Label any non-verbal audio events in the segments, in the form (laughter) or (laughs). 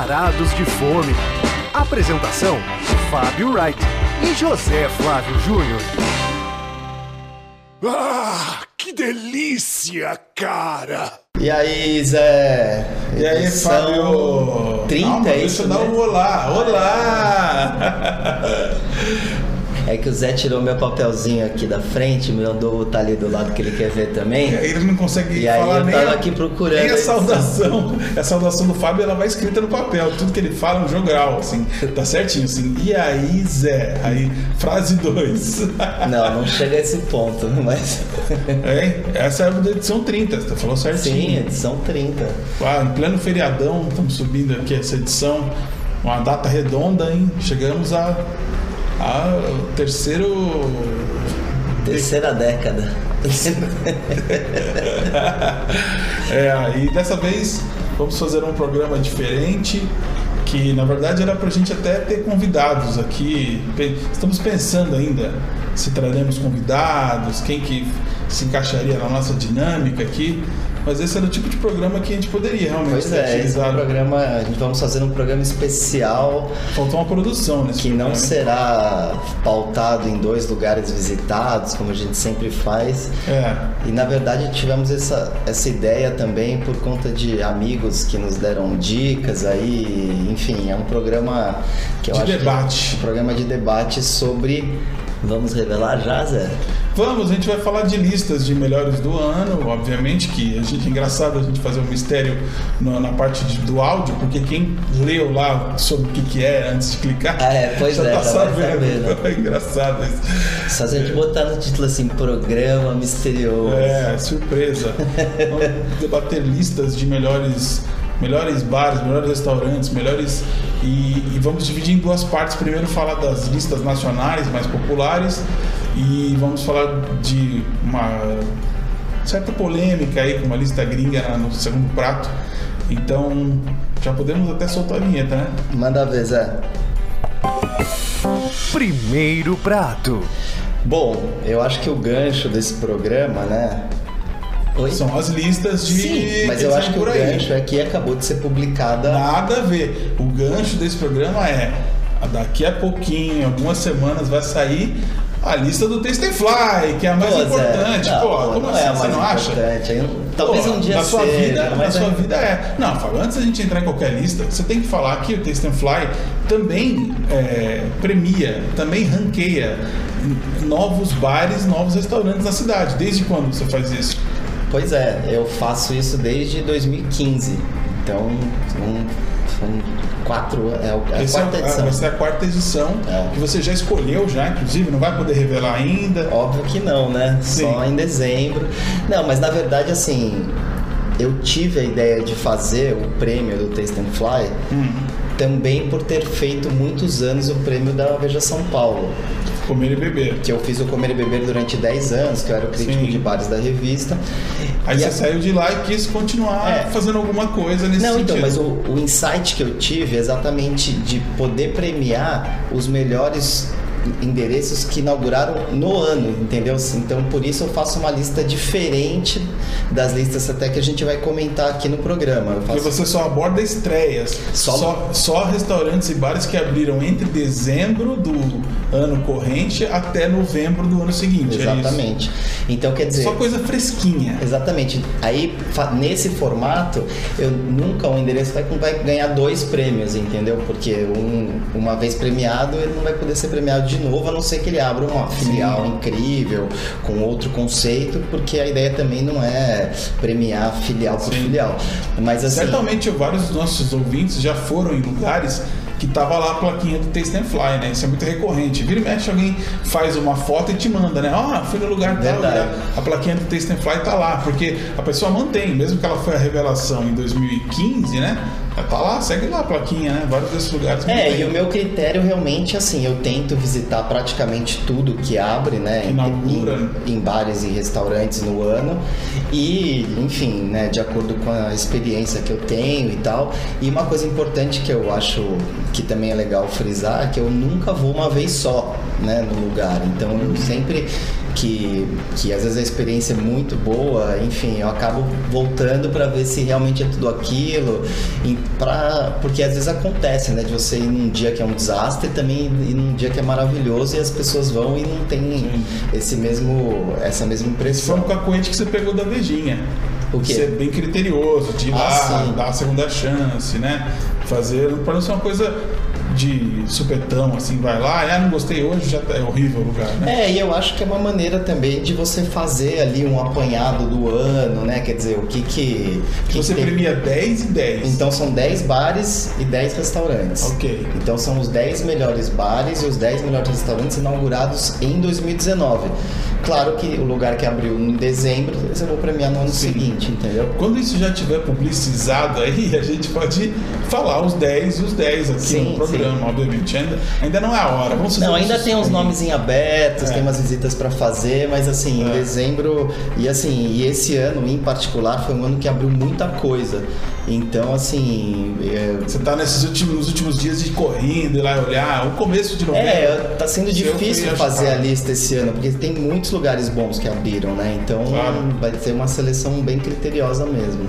varados de fome. Apresentação: Fábio Wright e José Flávio Júnior. Ah, que delícia, cara! E aí, Zé? E aí, Edição Fábio? 30, Calma, é deixa isso, eu dar né? um olá. Olá! (laughs) É que o Zé tirou meu papelzinho aqui da frente, me mandou botar ali do lado que ele quer ver também. E aí ele não consegue E aí falar eu nem, tava a, aqui procurando nem a saudação. A saudação do Fábio ela vai escrita no papel. Tudo que ele fala é um jogral, assim. Tá certinho, assim. E aí, Zé? Aí, frase 2. (laughs) Não, não chega a esse ponto, (laughs) mas. É, essa é a da edição 30, você falou certinho. Sim, edição 30. Ah, em pleno feriadão, estamos subindo aqui essa edição. Uma data redonda, hein? Chegamos a, a terceiro. Terceira década. (laughs) É, e dessa vez vamos fazer um programa diferente. Que na verdade era pra gente até ter convidados aqui. Estamos pensando ainda se traremos convidados, quem que se encaixaria na nossa dinâmica aqui. Mas esse era o tipo de programa que a gente poderia realmente Pois é, esse é um utilizado. programa. A gente vamos fazer um programa especial Faltou uma produção nesse que não programa. será pautado em dois lugares visitados, como a gente sempre faz. É. E na verdade tivemos essa, essa ideia também por conta de amigos que nos deram dicas aí, enfim, é um programa que eu De acho debate. que, um programa de debate sobre vamos revelar já, Zé? Vamos, a gente vai falar de listas de melhores do ano, obviamente que a gente é engraçado a gente fazer um mistério na, na parte de- do áudio, porque quem leu lá sobre o que, que é antes de clicar Ah, é, pois já é, tá vai sabendo. saber, (laughs) É engraçado isso. Só se a gente botar no título assim, programa misterioso. É, surpresa. Vamos debater listas de melhores melhores bares, melhores restaurantes, melhores e, e vamos dividir em duas partes. Primeiro falar das listas nacionais mais populares e vamos falar de uma certa polêmica aí com uma lista gringa no segundo prato. Então já podemos até soltar a vinheta, né? Manda ver, Zé. Primeiro prato. Bom, eu acho que o gancho desse programa, né? Oi? São as listas de Sim, mas eu acho que o gancho é que acabou de ser publicada. Nada a ver. O gancho desse programa é daqui a pouquinho, algumas semanas, vai sair a lista do Taste and Fly, que é a mais Zé, importante. não, Pô, como não assim? é você não acha? Talvez Pô, um dia na sua seja, vida, na sua é- vida é. Não, fala, antes da gente entrar em qualquer lista, você tem que falar que o Taste and Fly também é, premia, também ranqueia novos bares, novos restaurantes na cidade. Desde quando você faz isso? Pois é, eu faço isso desde 2015. Então, um, quatro, é o- é a Esse é- quarta edição. vai ser a quarta edição É. que você já escolheu já, inclusive, não vai poder revelar ainda. Óbvio que não, né? Sim. Só em dezembro. Não, mas na verdade, assim, eu tive a ideia de fazer o prêmio do Taste and Fly Hum. também por ter feito muitos anos o prêmio da Veja São Paulo. Comer e beber. Que eu fiz o Comer e Beber durante 10 anos, que eu era o crítico Sim. de bares da revista. Aí E você a- saiu de lá e quis continuar É. fazendo alguma coisa nesse Não, sentido. então, mas o, o insight que eu tive é exatamente de poder premiar os melhores endereços que inauguraram no ano, entendeu? Então, por isso eu faço uma lista diferente das listas até que a gente vai comentar aqui no programa. Eu Porque faço... você só aborda estreias. Só- Só... Só, restaurantes e bares que abriram entre dezembro do ano corrente até novembro do ano seguinte. é Exatamente. Então, quer dizer... Só coisa fresquinha. Exatamente. Aí, nesse formato, eu nunca um endereço vai, vai ganhar dois prêmios, entendeu? Porque um, uma vez premiado, ele não vai poder ser premiado de novo, a não ser que ele abra uma filial incrível, com outro conceito, porque a ideia também não é premiar filial por Sim. filial. Mas assim. Certamente vários dos nossos ouvintes já foram em lugares que tava lá a plaquinha do Taste and Fly, né? Isso é muito recorrente. Vira e mexe, alguém faz uma foto e te manda, né? Ah, fui no lugar tal, lugar. a plaquinha do Taste and Fly tá lá, porque a pessoa mantém, mesmo que ela foi a revelação em 2015, né? Ela tá lá, segue lá a plaquinha, né? Vários desses lugares. É, e o meu critério realmente, assim, eu tento visitar praticamente tudo que abre, né? Inaugura. Em, em bares e restaurantes no ano. E, enfim, né, de acordo com a experiência que eu tenho e tal. E uma coisa importante que eu acho que também é legal frisar é que eu nunca vou uma vez só, né, no lugar. Então eu sempre que, que às vezes a experiência é muito boa, enfim, eu acabo voltando para ver se realmente é tudo aquilo, e pra, porque às vezes acontece, né, de você ir num dia que é um desastre e também ir num dia que é maravilhoso e as pessoas vão e não tem esse mesmo, essa mesma Foi impressão. um cacoete que você pegou da Vejinha. O quê? Ser bem criterioso, de ir Ah, lá, sim. dar a segunda chance, né? Fazer, para não ser uma coisa de supetão, assim, vai lá, ah, não gostei hoje, já tá, é horrível o lugar, né? É, e eu acho que é uma maneira também de você fazer ali um apanhado do ano, né? Quer dizer, o que que. que Você tem- premia 10 e 10. Então são 10 bares e 10 restaurantes. Ok. Então são os 10 melhores bares e os 10 melhores restaurantes inaugurados em 2019. Claro que o lugar que abriu em dezembro, eu vou premiar no ano Sim. seguinte, entendeu? Quando isso já tiver publicizado aí, (laughs) a gente pode falar os 10 e os 10 aqui Sim, no programa, obviamente. Ainda, ainda não é a hora. Vamos Não, ainda tem uns nomes em abertos, É. tem umas visitas pra fazer, mas assim, em É. dezembro e assim, e esse ano em particular foi um ano que abriu muita coisa. Então, assim, é, Você tá nesses últimos, nos últimos dias de correndo, ir lá olhar, o começo de novembro. É, tá sendo difícil fazer achar. a lista esse ano, porque tem muitos lugares bons que abriram, né? Então Claro. vai ter uma seleção bem criteriosa mesmo.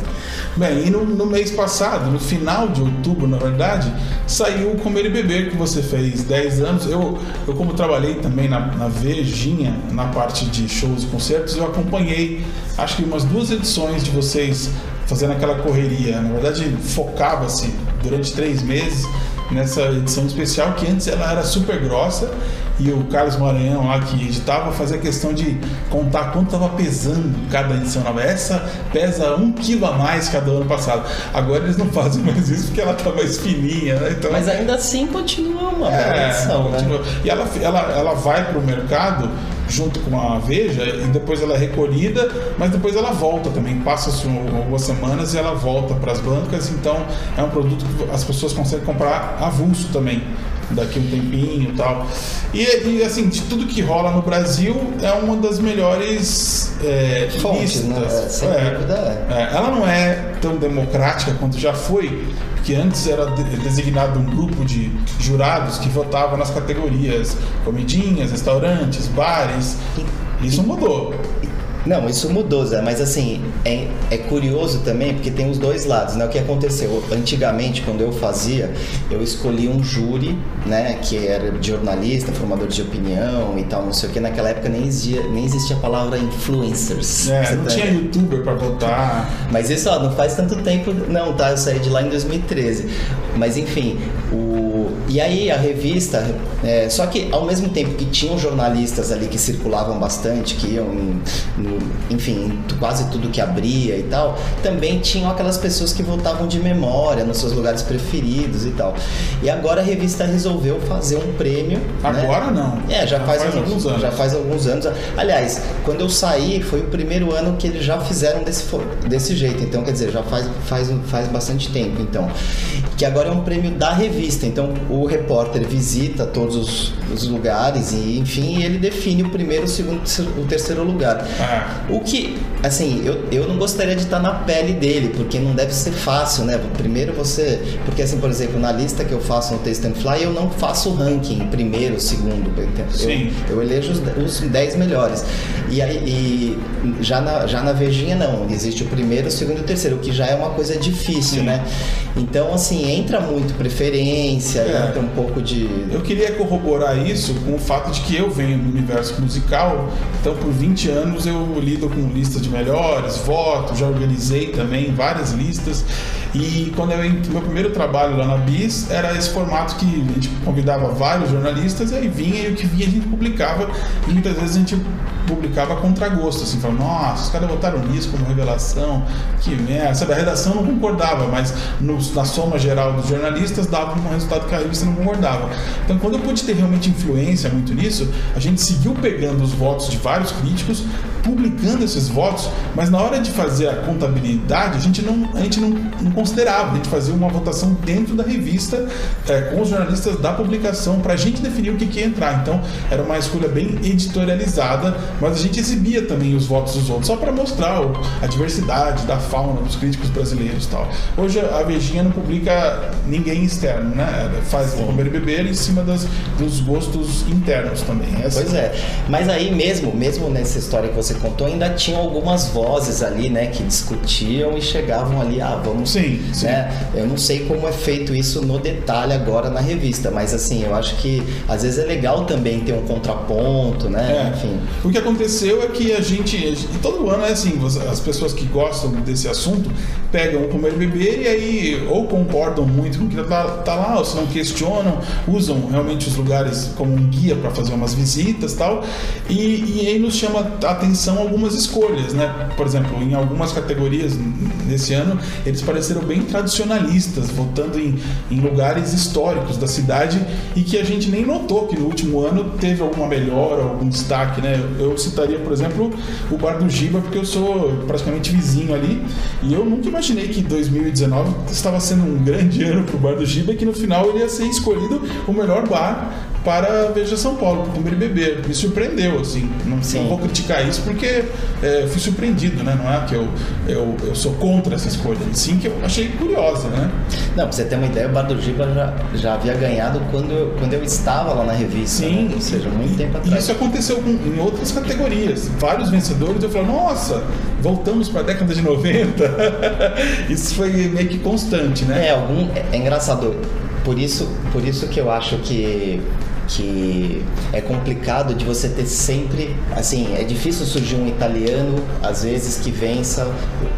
Bem, e no, no mês passado, no final de outubro, na verdade, saiu o Comer e Beber que você fez 10 anos. Eu, eu como trabalhei também na, na Vejinha, na parte de shows e concertos, eu acompanhei acho que umas duas edições de vocês fazendo aquela correria. Na verdade, focava-se durante três meses nessa edição especial que antes ela era super grossa e o Carlos Maranhão lá que editava fazia questão de contar quanto estava pesando cada edição nova. Essa pesa um quilo a mais que a do ano passado. Agora eles não fazem mais isso porque ela tá mais fininha, né? Então, Mas ainda assim continua uma é, edição, né? continua. E ela, ela, ela vai para o mercado junto com a Veja e depois ela é recolhida, mas depois ela volta também. Passa-se um- algumas semanas e ela volta para as bancas. Então é um produto que as pessoas conseguem comprar avulso também. Daqui um tempinho e tal. E, e, assim, de tudo que rola no Brasil, é uma das melhores é, né? listas. É, É. dúvida é. É, ela não é tão democrática quanto já foi, porque antes era de- designado um grupo de jurados que votavam nas categorias comidinhas, restaurantes, bares. Isso mudou. Não, isso mudou, Zé, mas assim, é, é curioso também porque tem os dois lados, né? O que aconteceu? Antigamente, quando eu fazia, eu escolhi um júri, né? Que era de jornalista, formador de opinião e tal, não sei o que. Naquela época nem existia, nem existia a palavra influencers. É, Você não tá- tinha youtuber pra votar. Mas isso, ó, não faz tanto tempo, não, tá? Eu saí de lá em 2013. Mas enfim, o. E aí a revista. é, só que ao mesmo tempo que tinham jornalistas ali que circulavam bastante, que iam em, no- enfim, quase tudo que abria e tal, também tinham aquelas pessoas que votavam de memória nos seus lugares preferidos e tal. E agora a revista resolveu fazer um prêmio. né? Agora não. É, já faz, uns- alguns anos. Já faz alguns anos. Aliás, quando eu saí, foi o primeiro ano que eles já fizeram desse, desse jeito. Então, quer dizer, já faz, faz, faz bastante tempo. Então, que agora é um prêmio da revista. Então, o repórter visita todos os, os lugares e, enfim, ele define o primeiro, o segundo, o terceiro lugar. É. O que, assim, eu, eu não gostaria de estar na pele dele, porque não deve ser fácil, né? Primeiro você. Porque, assim, por exemplo, na lista que eu faço no Taste and Fly, eu não faço o ranking, primeiro, segundo. Eu, Sim. eu elejo os, os 10 melhores. E aí, e já, na, já na Vejinha, não. Existe o primeiro, o segundo e o terceiro, o que já é uma coisa difícil, Sim. né? Então, assim, entra muito preferência, É. um pouco de. Eu queria corroborar isso com o fato de que eu venho do universo musical, então por 20 anos eu lido com listas de melhores, voto, já organizei também várias listas. E quando eu ent- meu primeiro trabalho lá na Bis era esse formato que a gente convidava vários jornalistas e aí vinha e o que vinha a gente publicava e muitas vezes a gente publicava a contragosto, assim, falando, nossa, os caras botaram nisso como revelação, que merda, sabe, a redação não concordava, mas no- na soma geral dos jornalistas dava um resultado que a revista não concordava. Então, quando eu pude ter realmente influência muito nisso, a gente seguiu pegando os votos de vários críticos, publicando esses votos, mas na hora de fazer a contabilidade, a gente não, a gente não, não considerava. A gente fazia uma votação dentro da revista é, com os jornalistas da publicação para a gente definir o que, que ia entrar. Então era uma escolha bem editorializada, mas a gente exibia também os votos dos outros, só para mostrar a diversidade da fauna dos críticos brasileiros e tal. Hoje a Vejinha não publica ninguém externo, né? Ela faz o comer e beber em cima das, dos gostos internos também. Essa pois é. Mas aí mesmo, mesmo nessa história que você contou, ainda tinham algumas vozes ali, né, que discutiam e chegavam ali, ah, vamos. Sim, sim. Né? Eu não sei como é feito isso no detalhe agora na revista, mas assim, eu acho que às vezes é legal também ter um contraponto, né? É. Enfim. O que aconteceu é que a gente, todo ano é assim, as pessoas que gostam desse assunto pegam o comer e beber e aí ou concordam muito com o que tá, tá lá, ou se não questionam, usam realmente os lugares como um guia para fazer umas visitas tal, e, e aí nos chama a atenção algumas escolhas, né? Por exemplo, em algumas categorias nesse ano, eles pareceram bem tradicionalistas, votando em, em lugares históricos da cidade e que a gente nem notou que no último ano teve alguma melhora, algum destaque, né? Eu citaria, por exemplo, o Bar do Giba, porque eu sou praticamente vizinho ali e eu nunca imaginei que 2019 estava sendo um grande (laughs) ano para o Bar do Giba e que no final ele ia ser escolhido o melhor bar para Veja São Paulo, para comer e beber. Me surpreendeu, assim. Não, não vou criticar isso porque é, fui surpreendido, né? Não é que eu, eu, eu sou contra essa escolha, sim que eu achei curiosa, né? Não, para você ter uma ideia, o Bar do Giba já, já havia ganhado quando eu, quando eu estava lá na revista, sim, né? ou seja, muito tempo atrás. Isso aconteceu com, em outras categorias. Vários vencedores eu falei, nossa, voltamos para a década de 90. (laughs) isso foi meio que constante, né? É, algum, é, é engraçado. Por isso, por isso que eu acho que que é complicado de você ter sempre, assim, é difícil surgir um italiano às vezes que vença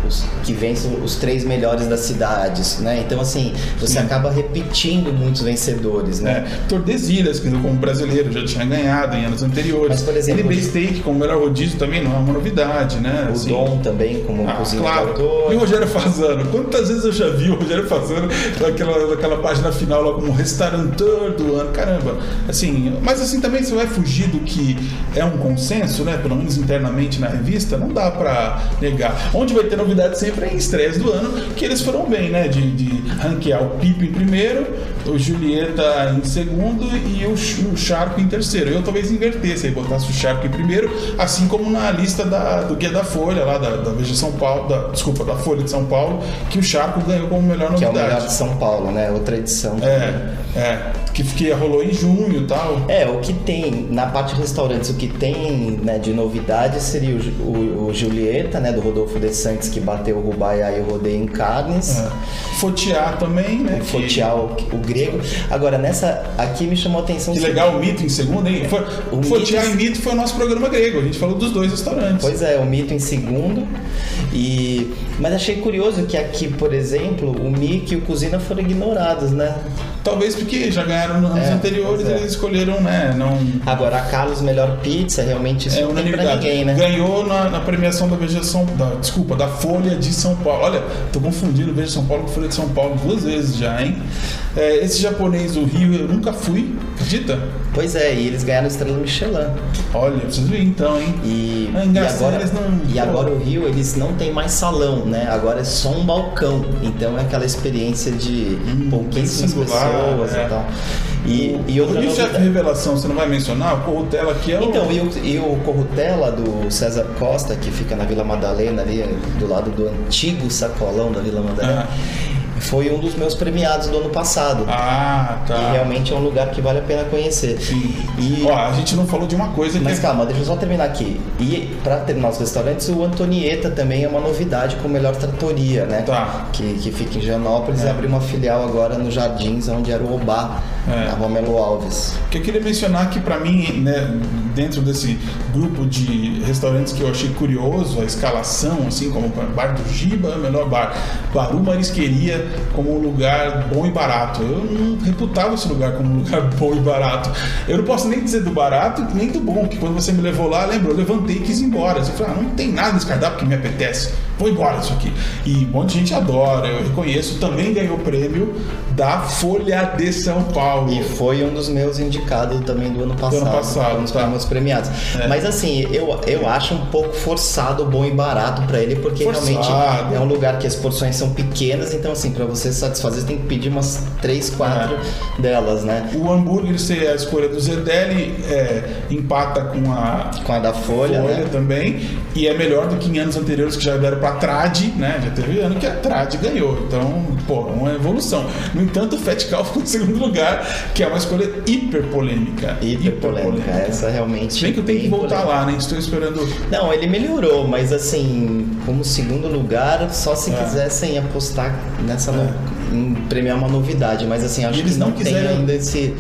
os, que vença os três melhores das cidades, né? Então assim, você Sim. acaba repetindo muitos vencedores, né? É, Tordesilhas, que como brasileiro já tinha ganhado em anos anteriores. Mas, por exemplo, NB Steak como melhor rodízio também não é uma novidade, né? O assim, Dom também como ah, cozinha claro. E o Rogério Fazano, quantas vezes eu já vi o Rogério Fazano naquela, naquela página final lá como restauranteur do ano, caramba, assim assim, mas assim também você vai fugir do que é um consenso, né? Pelo menos internamente na revista, não dá para negar. Onde vai ter novidade sempre é em estreias do ano, que eles foram bem, né? De, de ranquear o Pipo em primeiro, o Julieta em segundo e o, o Charco em terceiro. Eu talvez invertesse aí, botasse o Charco em primeiro, assim como na lista da, do Guia da Folha, lá da, da Veja São Paulo, da, desculpa, da Folha de São Paulo, que o Charco ganhou como melhor novidade. Que é o melhor de São Paulo, né? Outra edição. É, é. Que, que rolou em junho tal. É, o que tem na parte de restaurantes, o que tem né, de novidade seria o, o, o, Julieta, né, do Rodolfo de Santos, que bateu o Rubaiá e o Rodeio em carnes. É. Fotear também, né? O Fotear, o, o, grego. Agora, nessa aqui me chamou a atenção. Que legal o mito em segundo, hein? Foi, o Fotear mito... e mito foi o nosso programa grego. A gente falou dos dois restaurantes. Pois é, o mito em segundo. E... Mas achei curioso que aqui, por exemplo, o Mickey e o Cozinha foram ignorados, né? Talvez porque já ganharam nos anos é, anteriores, é. eles escolheram, né? Não... Agora, a Carlos Melhor Pizza, realmente isso é não tem pra ninguém, né? Ganhou na, na premiação da Veja São da, desculpa, da Folha de São Paulo. Olha, tô confundindo Veja São Paulo com Folha de São Paulo duas vezes já, hein? É, esse japonês do Rio eu nunca fui, acredita? Pois é, e eles ganharam estrela Michelin. Olha, preciso ir então, hein? E, ah, e agora, não... e agora o Rio, eles não tem mais salão, né? Agora é só um balcão. Então é aquela experiência de hum, pouquíssimas pessoas é. e tal. E, e outra e o chefe revelação, você não vai mencionar? O Corrutela aqui é o. Então, e o, e o Corrutela do César Costa, que fica na Vila Madalena, ali do lado do antigo sacolão da Vila Madalena. Ah foi um dos meus premiados do ano passado. Ah, tá. E realmente é um lugar que vale a pena conhecer. Sim. E... Ó, a gente não falou de uma coisa Mas que... calma, deixa eu só terminar aqui. E para terminar os restaurantes, o Antonieta também é uma novidade com melhor tratoria, né? Tá. Que, que fica em Janópolis é. e abriu uma filial agora no Jardins, onde era o Obá, é. na Romelo Alves. O que eu queria mencionar que para mim, né, dentro desse grupo de restaurantes que eu achei curioso, a escalação, assim, como Bar do Giba, melhor bar, Baru Marisqueria, como um lugar bom e barato. Eu não reputava esse lugar como um lugar (laughs) bom e barato. Eu não posso nem dizer do barato nem do bom, que quando você me levou lá, lembra, eu levantei e quis ir embora. Você falou, ah, não tem nada nesse cardápio que me apetece. Vou embora disso aqui. E um monte de gente adora, eu reconheço. Também ganhou o prêmio da Folha de São Paulo. E foi um dos meus indicados também do ano passado. ano passado, um dos tá. prêmios premiados. É. Mas assim, eu, eu acho um pouco forçado, bom e barato pra ele, porque Forçado. realmente é um lugar que as porções são pequenas, então assim, pra você satisfazer, você tem que pedir umas 3, 4 É. delas, né? O hambúrguer ser a escolha do Zedeli é, empata com a Com a da Folha, Folha né? também. E é melhor do que em anos anteriores que já deram pra Trad, né? Já teve ano que a Trad ganhou. Então, pô, uma evolução. No entanto, o Fat Cow ficou em segundo lugar, que é uma escolha hiper polêmica. Hiper polêmica, essa realmente. Se bem que eu tenho que voltar polêmica. lá, né? Estou esperando. Não, ele melhorou, mas assim, como segundo lugar, só se É. quisessem apostar nessa no- em premiar uma novidade, mas assim, acho eles que não, não tem quiseram- ainda esse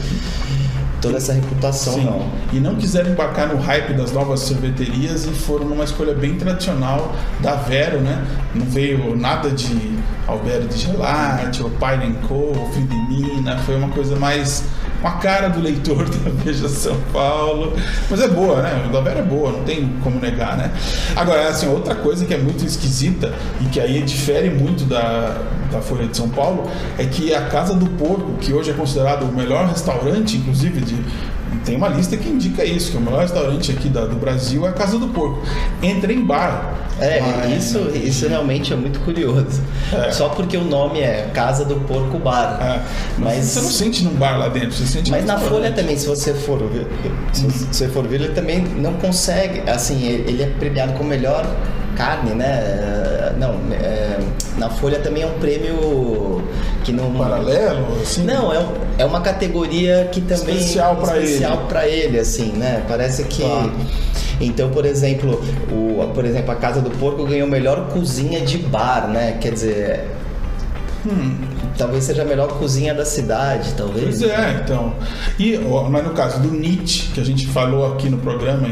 toda essa reputação Sim. não. E não quiseram embarcar no hype das novas sorveterias e foram numa escolha bem tradicional da Vero, né? Não veio nada de Alberto de Gelati, ou Pine Co, ou Fridemina, foi uma coisa mais com a cara do leitor (laughs) da Veja São Paulo. Mas é boa, né? Da Vera é boa, não tem como negar, né? Agora, assim, outra coisa que é muito esquisita e que aí difere muito da, da Folha de São Paulo é que a Casa do Porco, que hoje é considerado o melhor restaurante, inclusive, de, tem uma lista que indica isso, que o melhor restaurante aqui da- do Brasil é a Casa do Porco. Entra em bar. É, Mas- isso, isso realmente é muito curioso. É. Só porque o nome é Casa do Porco Bar. É, mas Mas você não sente num bar lá dentro, você sente Mas na. Folha também, se você for ver, se você for ver, ele também não consegue, assim, ele é premiado com melhor carne, né? É, Não, é, na Folha também é um prêmio que não Paralelo, assim? Não, é, um- é uma categoria que também Especial especial ele. pra ele, assim, né? Parece que Tá. então, por exemplo, o, por exemplo, a Casa do Porco ganhou melhor cozinha de bar, né? Quer dizer, Hum. Talvez seja a melhor cozinha da cidade, talvez. Pois é, então. E, mas no caso do Nietzsche, que a gente falou aqui no programa,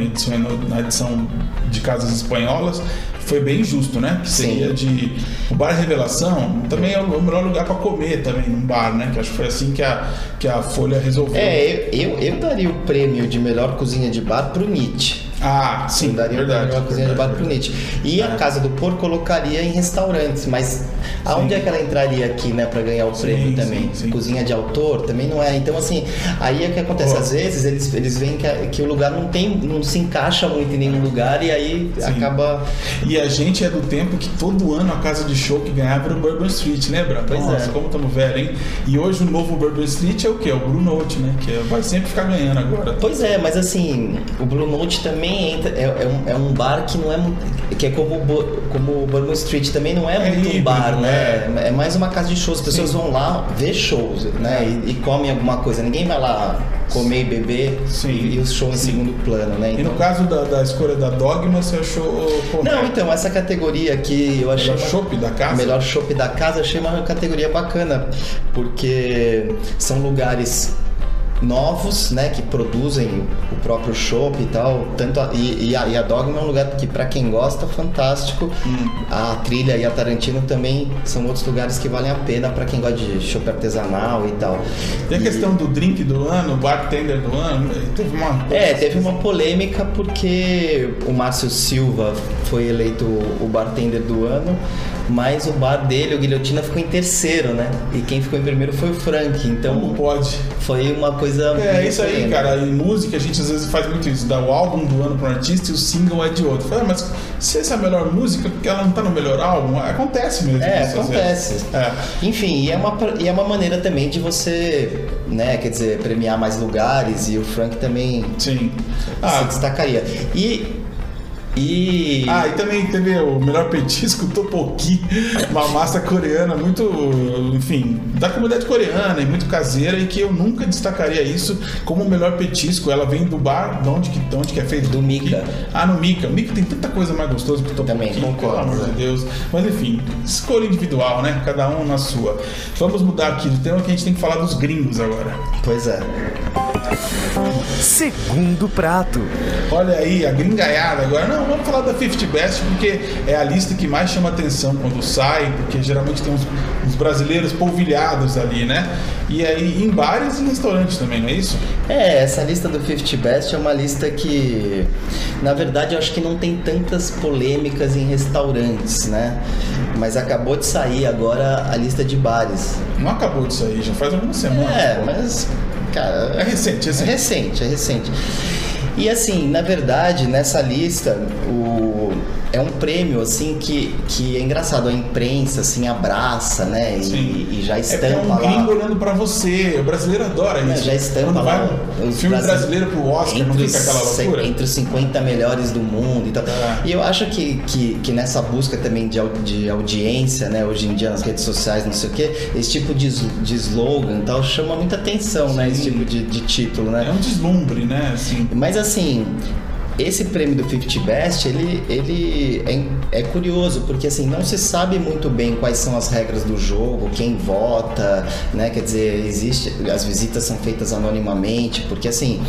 na edição de Casas Espanholas, foi bem justo, né? Que Sim. seria de. O Bar Revelação também é o melhor lugar para comer também, num bar, né? Que acho que foi assim que a, que a Folha resolveu. É, eu, eu, eu daria o prêmio de melhor cozinha de bar pro Nietzsche. Ah, sim, eu daria verdade. melhor cozinha de verdade, pro Nietzsche. E a É. Casa do Porco colocaria em restaurantes, mas aonde Sim. é que ela entraria aqui, né, pra ganhar o prêmio sim, também? sim. Cozinha de autor também não é. Então, assim, aí é o que acontece. Às vezes eles, eles veem que, a- que o lugar não tem, não se encaixa muito em nenhum lugar e aí acaba. E a gente é do tempo que todo ano a casa de show que ganhava era o Bourbon Street, lembra? Pois Nossa, é. como estamos velho, hein? E hoje o novo Bourbon Street é o quê? É o Blue Note, né? Que é- vai sempre ficar ganhando agora. Pois é, mas assim, o Blue Note também entra, é, é um, é um bar que não é que é como como o Bourbon Street também não é, É muito um bar, né? É mais uma casa de shows, as pessoas Sim. vão lá ver shows, né? E, e comem alguma coisa. Ninguém vai lá comer e beber Sim. e, e os shows em Sim. segundo plano, né? E no caso da, da escolha da Dogma, você achou. Pô, Não, então, essa categoria aqui eu achei. melhor chopp da casa? Melhor chopp da casa, achei uma categoria bacana, porque são lugares novos, né, que produzem o próprio chopp e tal, tanto a- e, e a, e a Dogma é um lugar que para quem gosta fantástico. Hum. A Trilha e a Tarantino também são outros lugares que valem a pena para quem gosta de chopp artesanal e tal. Tem a E- questão do drink do ano, bartender do ano, teve uma. É, teve uma polêmica porque o Márcio Silva foi eleito o bartender do ano, mas o bar dele, o Guilhotina, ficou em terceiro, né? E quem ficou em primeiro foi o Frank. Não Então pode. foi uma coisa. É isso aí, cara. Em música a gente às vezes faz muito isso. Dá o álbum do ano para um artista e o single é de outro. Fala, ah, mas se essa é a melhor música, porque ela não tá no melhor álbum, acontece mesmo. É, acontece. É. Enfim, e é, uma, e é uma maneira também de você, né, quer dizer, premiar mais lugares e o Frank também Sim. se Ah, destacaria. E. E. Ah, e também teve o melhor petisco (laughs) topoki, uma massa coreana muito, enfim, da comunidade coreana e muito caseira e que eu nunca destacaria isso como o melhor petisco. Ela vem do bar, de onde que, de onde que é feito? Do? Mika. Ah, no Mika. O Mika tem tanta coisa mais gostosa que o topoki. Também, concordo, Pelo amor de. Deus. Mas enfim, escolha individual, né? Cada um na sua. Vamos mudar aqui do tema que a gente tem que falar dos gringos agora. Pois é. Segundo prato. Olha aí, a gringaiada agora. Não, vamos falar da 50 Best, porque é a lista que mais chama atenção quando sai, porque geralmente tem uns, uns brasileiros polvilhados ali, né? E aí em bares e restaurantes também, não é isso? É, essa lista do 50 Best é uma lista que, na verdade, eu acho que não tem tantas polêmicas em restaurantes, né? Mas acabou de sair agora a lista de bares. Não acabou de sair, já faz algumas semanas. É, pô. mas, cara. É recente, é É recente. recente, é recente. E assim, na verdade, nessa lista, o, é um prêmio assim que, que é engraçado, a imprensa assim abraça, né? E, Sim. e já É é estampa um lá. gringo olhando pra você. O brasileiro adora É, isso. já estampa Quando vai lá um filme brasile- brasileiro pro Oscar, não entre fica aquela loucura? Entre os 50 melhores do mundo e tal. É. E eu acho que, que, que nessa busca também de, de audiência, né, hoje em dia nas redes sociais, não sei o quê, esse tipo de, de slogan e tal chama muita atenção, né? Esse Sim. tipo de, de título, né? É um deslumbre, né? Assim. Mas assim, esse prêmio do 50 Best, ele, ele é, é curioso, porque assim, não se sabe muito bem quais são as regras do jogo, quem vota, né? Quer dizer, existe. As visitas são feitas anonimamente, porque assim.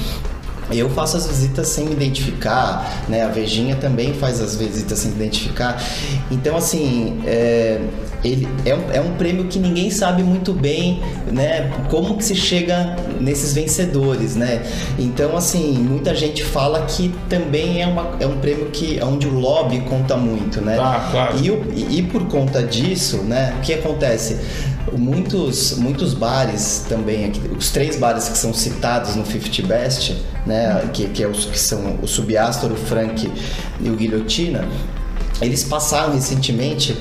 Eu faço as visitas sem me identificar, né? A Vejinha também faz as visitas sem identificar. Então, assim, é, ele é um, é um prêmio que ninguém sabe muito bem, né? Como que se chega nesses vencedores, né? Então, assim, muita gente fala que também é, uma, é um prêmio que onde o lobby conta muito, né? Ah, claro. E, o- e- e por conta disso, né? O que acontece? Muitos, muitos bares também, aqui, os três bares que são citados no 50 Best, né? Que, que, é os, que são o Subastor, o Frank e o Guilhotina, eles passaram recentemente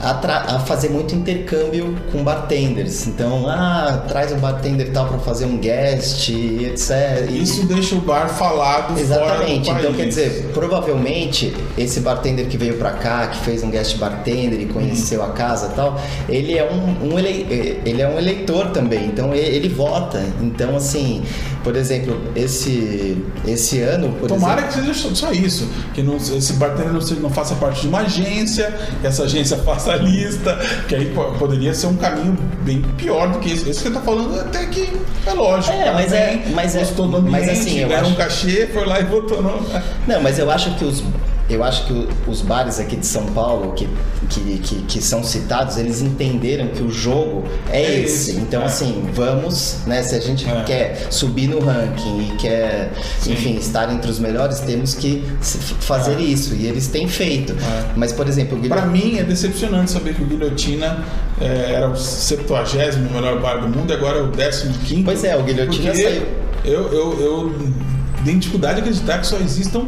a, a fazer muito intercâmbio com bartenders. Então, ah, traz o bartender tal para fazer um guest, e etc. E- Isso deixa o bar falado Exatamente. Então, quer dizer, provavelmente esse bartender que veio pra cá, que fez um guest bartender e conheceu a casa e tal, ele é um, um ele, ele é um eleitor também. Então, ele, ele vota. Então, assim, por exemplo, esse esse ano, por Tomara exemplo, que seja só isso, que não, esse bartender não, seja- não faça parte de uma agência, que essa agência (laughs) faça a lista, que aí po- poderia ser um caminho bem pior do que esse. Esse que você tá falando até que é lógico. É, cara mas é- vem, mas é- gostou do ambiente, mas assim, eu ganhou um acho- cachê, foi lá e votou no. Não, mas eu acho que os eu acho que os bares aqui de São Paulo que, que, que, que são citados, eles entenderam que o jogo é, É esse. esse, Então, é. assim, vamos, né? Se a gente É. quer subir no ranking e quer, Sim. enfim, estar entre os melhores, temos que fazer É. isso. E eles têm feito. É. Mas, por exemplo, o Pra Guilherme. mim é decepcionante saber que o Guilhotina é, era o 70 melhor bar do mundo e agora é o 15. Pois é, o Guilhotina saiu. Eu, eu, eu tenho dificuldade de acreditar que só existam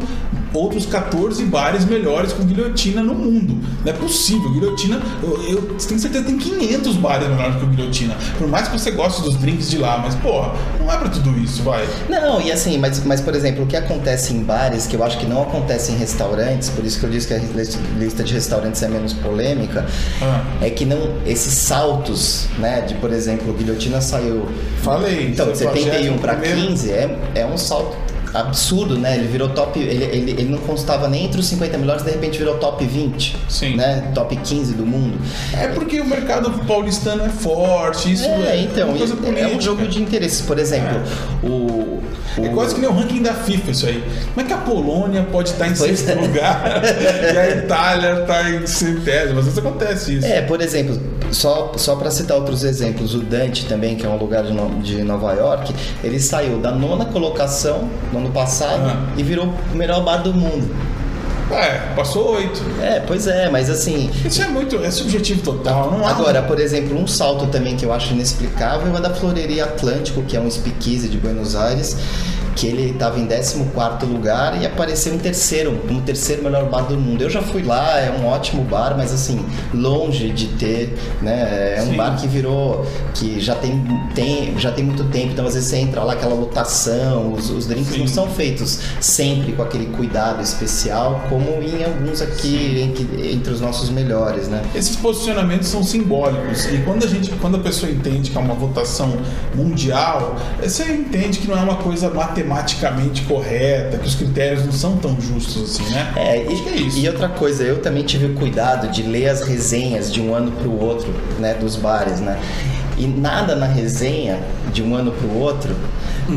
outros 14 bares melhores com guilhotina no mundo. Não é possível. Guilhotina, eu, eu tenho certeza que tem 500 bares melhores que o guilhotina. Por mais que você goste dos drinks de lá, mas porra, não é pra tudo isso, vai. Não, e assim, mas, mas por exemplo, o que acontece em bares, que eu acho que não acontece em restaurantes, por isso que eu disse que a lista de restaurantes é menos polêmica, Ah. é que não. Esses saltos, né? De, por exemplo, o Guilhotina saiu. Falei. Então, de 71 para primeiro. 15 é, é um salto absurdo, né? Ele virou top. Ele, ele, ele não constava nem entre os 50 melhores, de repente virou top 20. Sim. Né? Top 15 do mundo. É porque o mercado paulistano é forte, isso é, é, então, é um jogo de interesses. Por exemplo, o. É o- quase que nem o ranking da FIFA isso aí. Como é que a Polônia pode estar em Pois sexto é. lugar (laughs) (laughs) e a Itália está em centésimo? Às vezes acontece isso. É, por exemplo, só, só para citar outros exemplos, o Dante também, que é um lugar de, No- de Nova York, ele saiu da nona colocação no ano passado Ah. e virou o melhor bar do mundo. É, passou oito. É, pois é, mas assim. Isso é muito, é subjetivo total. Não há Agora, por exemplo, um salto também que eu acho inexplicável é da Floreria Atlântico, que é um speakeasy de Buenos Aires, que ele estava em 14 lugar e apareceu em terceiro, como terceiro melhor bar do mundo. Eu já fui lá, é um ótimo bar, mas assim, longe de ter, né? É um Sim. bar que virou, que já tem, tem, já tem muito tempo, então às vezes você entra lá, aquela lotação, os, os drinks Sim. não são feitos sempre com aquele cuidado especial, como em alguns aqui entre, entre os nossos melhores, né? Esses posicionamentos são simbólicos e quando a gente, quando a pessoa entende que é uma votação mundial, você entende que não é uma coisa matematicamente correta, que os critérios não são tão justos assim, né? É, Acho que é isso. e, e outra coisa, eu também tive o cuidado de ler as resenhas de um ano para o outro, né, dos bares, né? E nada na resenha, de um ano para o outro,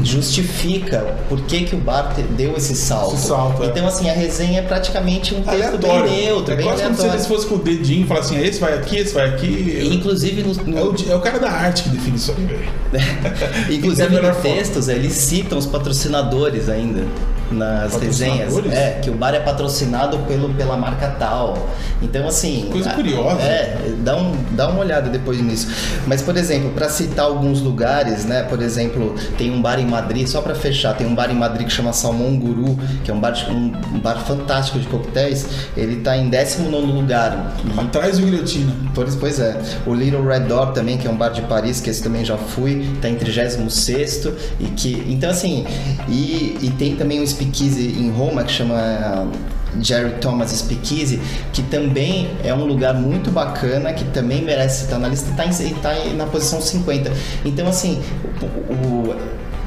justifica por que, que o bar deu esse salto. Esse salto, é. Então, assim, a resenha é praticamente um texto Aleatório. bem neutro, é bem quase como se aleatório. fossem com o dedinho e falassem, assim, esse vai aqui, esse vai aqui. Inclusive, no, no- É o, é o cara da arte que define isso aí, velho. (laughs) Inclusive, (laughs) É nos textos, eles citam os patrocinadores ainda nas resenhas. É, que o bar é patrocinado pelo, pela marca tal. Então, assim. Coisa a- curiosa. É, dá, um, dá uma olhada depois nisso. Mas, por exemplo, para citar alguns lugares, né? Por exemplo, tem um bar em Madrid, só para fechar, tem um bar em Madrid que chama Salmão Guru, que é um bar, um, um bar fantástico de coquetéis. Ele tá em 19 lugar. Atrás do guilhotina. Pois, pois é. O Little Red Door também, que é um bar de Paris, que esse também já fui, tá em 36 e que então assim, e, e tem também um speakeasy em Roma que chama ah, Jerry Thomas Speakeasy, que também é um lugar muito bacana, que também merece estar na lista e tá, tá na posição 50. Então assim, o- o-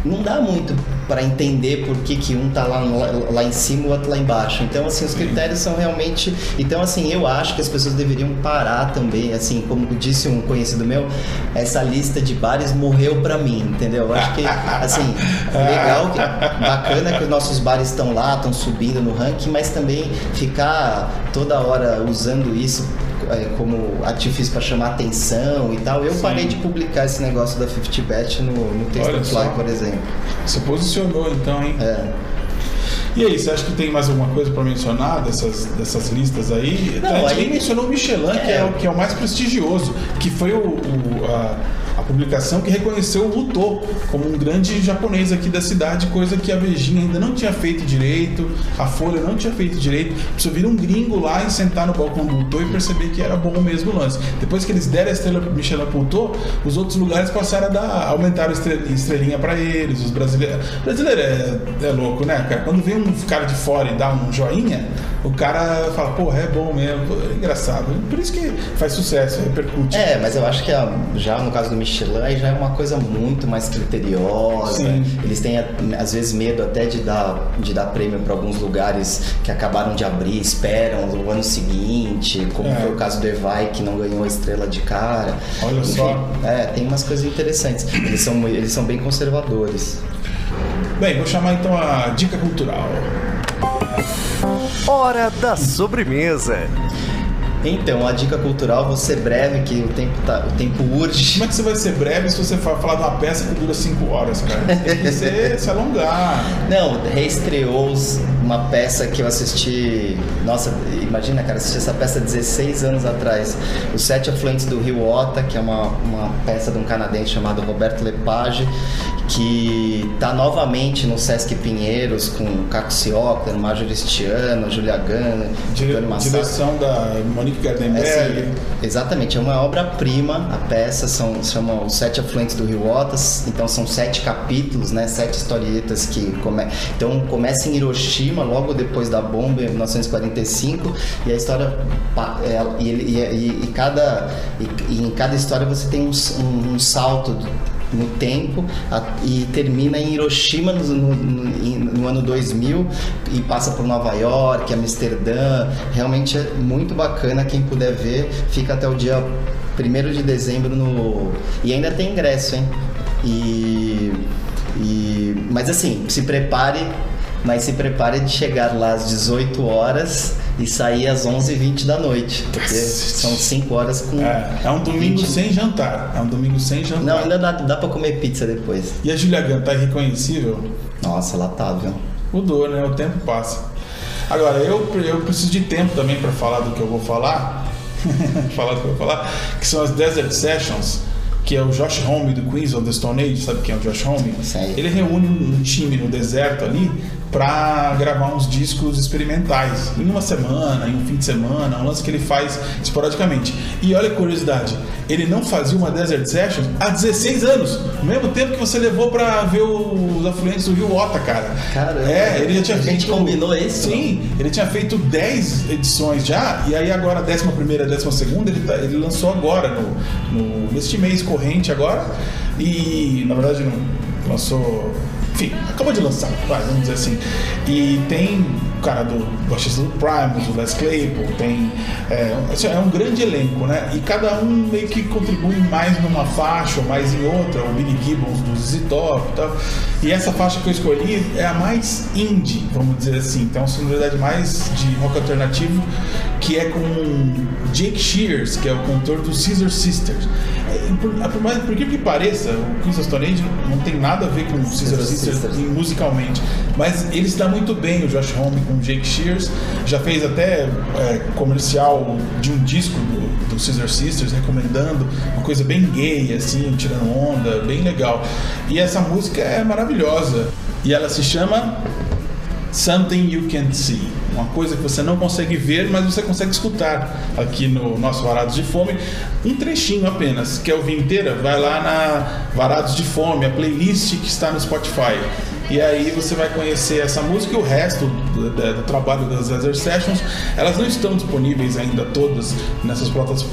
não dá muito para entender por que, que um tá lá, lá, lá em cima e o outro lá embaixo. Então, assim, os critérios são realmente. Então, assim, eu acho que as pessoas deveriam parar também, assim, como disse um conhecido meu, essa lista de bares morreu para mim, entendeu? Eu acho que, assim, (laughs) legal, que, bacana que os nossos bares estão lá, estão subindo no ranking, mas também ficar toda hora usando isso como artifício para chamar atenção e tal. Eu Sim. parei de publicar esse negócio da 50 Bet no, no Taste Olha of só. Fly, por exemplo. Se posicionou então, hein? É. E aí, você acha que tem mais alguma coisa para mencionar dessas, dessas listas aí? Não, a gente aí- nem mencionou o Michelin, que, É. é o, que é o mais prestigioso, que foi o, o- a, a publicação que reconheceu o Ruto como um grande japonês aqui da cidade, coisa que a Vejinha ainda não tinha feito direito, a Folha não tinha feito direito. Precisou vir um gringo lá e sentar no balcão do Ruto e perceber que era bom mesmo o lance. Depois que eles deram a estrela pro Michelin Ruto, os outros lugares passaram a dar, aumentaram a estre- estrelinha para eles, os brasileiros. Brasileiro é, é louco, né, cara? Quando vem um cara de fora e dá um joinha, o cara fala, porra, é bom mesmo, é engraçado. Por isso que faz sucesso, repercute. É, mas eu acho que a- já no caso do Michelin aí já é uma coisa muito mais criteriosa. Sim. Eles têm às vezes medo até de dar, de dar prêmio para alguns lugares que acabaram de abrir, esperam o ano seguinte, como É. foi o caso do Evai que não ganhou a estrela de cara. Olha Enfim, só. É, tem umas coisas interessantes. Eles são, eles são bem conservadores. Bem, vou chamar então a dica cultural. Hora da sobremesa. Então, a dica cultural, vou ser breve, que o tempo, tá, o tempo urge. Como é que você vai ser breve se você for falar de uma peça que dura 5 horas, cara? Tem que ser, (laughs) se alongar. Não, reestreou uma peça que eu assisti. Nossa, imagina, cara, assisti essa peça 16 anos atrás. Os Sete Afluentes do Rio Ota, que é uma, uma peça de um canadense chamado Roberto Lepage, que tá novamente no Sesc Pinheiros com Caco Ciocler, Major Stiano, Julia Gana, Dire- direção da Monique Gardenberg. Essa- exatamente, é uma obra-prima a peça, são, chama Os Sete Afluentes do Rio Otas, então são sete capítulos, né, sete historietas que come... então começa em Hiroshima, logo depois da bomba em 1945, e a história é, e, e- e- e cada e, em cada história você tem um, um- um salto no tempo e termina em Hiroshima no, no- no ano 2000 e passa por Nova York, Amsterdã. Realmente é muito bacana. Quem puder ver, fica até o dia 1 de dezembro no. E ainda tem ingresso, hein? E. e- Mas assim, se prepare. Mas se prepare de chegar lá às 18 horas e sair às 11h20 da noite. Porque são 5 horas com. É, é um domingo 20. sem jantar. É um domingo sem jantar. Não, ainda dá, dá pra comer pizza depois. E a Julia Gunn tá irreconhecível? Nossa, lá tá, viu? Mudou, né? O tempo passa. Agora, eu, eu preciso de tempo também para falar do que eu vou falar. (laughs) falar do que eu vou falar. Que são as Desert Sessions, que é o Josh Homme do Queens of the Stone Age. Sabe quem é o Josh Homme? Sei. Ele reúne um time no deserto ali para gravar uns discos experimentais em uma semana, em um fim de semana, um lance que ele faz esporadicamente. E olha que curiosidade, ele não fazia uma Desert Session há 16 anos, no mesmo tempo que você levou para ver os afluentes do Rio Ota, cara. Caramba. É, ele já tinha A gente feito. combinou isso? Sim, ele tinha feito 10 edições já, e aí agora a 11 e a 12 ele, tá- ele lançou agora, no, no, neste mês corrente agora, e na verdade não lançou. Enfim, acabou de lançar, vamos dizer assim. E tem o cara do baixista do Primus, o Les Claypool, tem. É, assim, é um grande elenco, né? E cada um meio que contribui mais numa faixa ou mais em outra, o Billy Gibbons do ZZ Top e tal. E essa faixa que eu escolhi é a mais indie, vamos dizer assim. Então, uma sonoridade mais de rock alternativo, que é com Jake Shears, que é o cantor do Caesar Sisters. É, por, por, mais, por que que pareça, o Queens of Stone Age não tem nada a ver com o Caesar Sisters, Sisters musicalmente, mas ele está muito bem, o Josh Homme com Jake Shears, já fez até é, comercial de um disco do, do Sisters, recomendando uma coisa bem gay, assim, tirando onda, bem legal. E essa música é maravilhosa, e ela se chama Something You Can't See uma coisa que você não consegue ver, mas você consegue escutar aqui no nosso Varados de Fome. Um trechinho apenas. Quer ouvir inteira? Vai lá na Varados de Fome, a playlist que está no Spotify. E aí você vai conhecer essa música e o resto do, do, do trabalho das Laser Sessions. Elas não estão disponíveis ainda todas nessas, platas,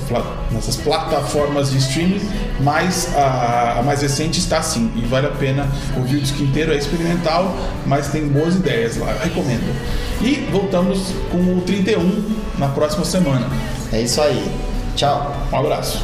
nessas plataformas de streaming, mas a, a, mais recente está sim. E vale a pena ouvir o disco inteiro. É experimental, mas tem boas ideias lá. Eu recomendo. E voltamos com o 31 na próxima semana. É isso aí. Tchau. Um abraço.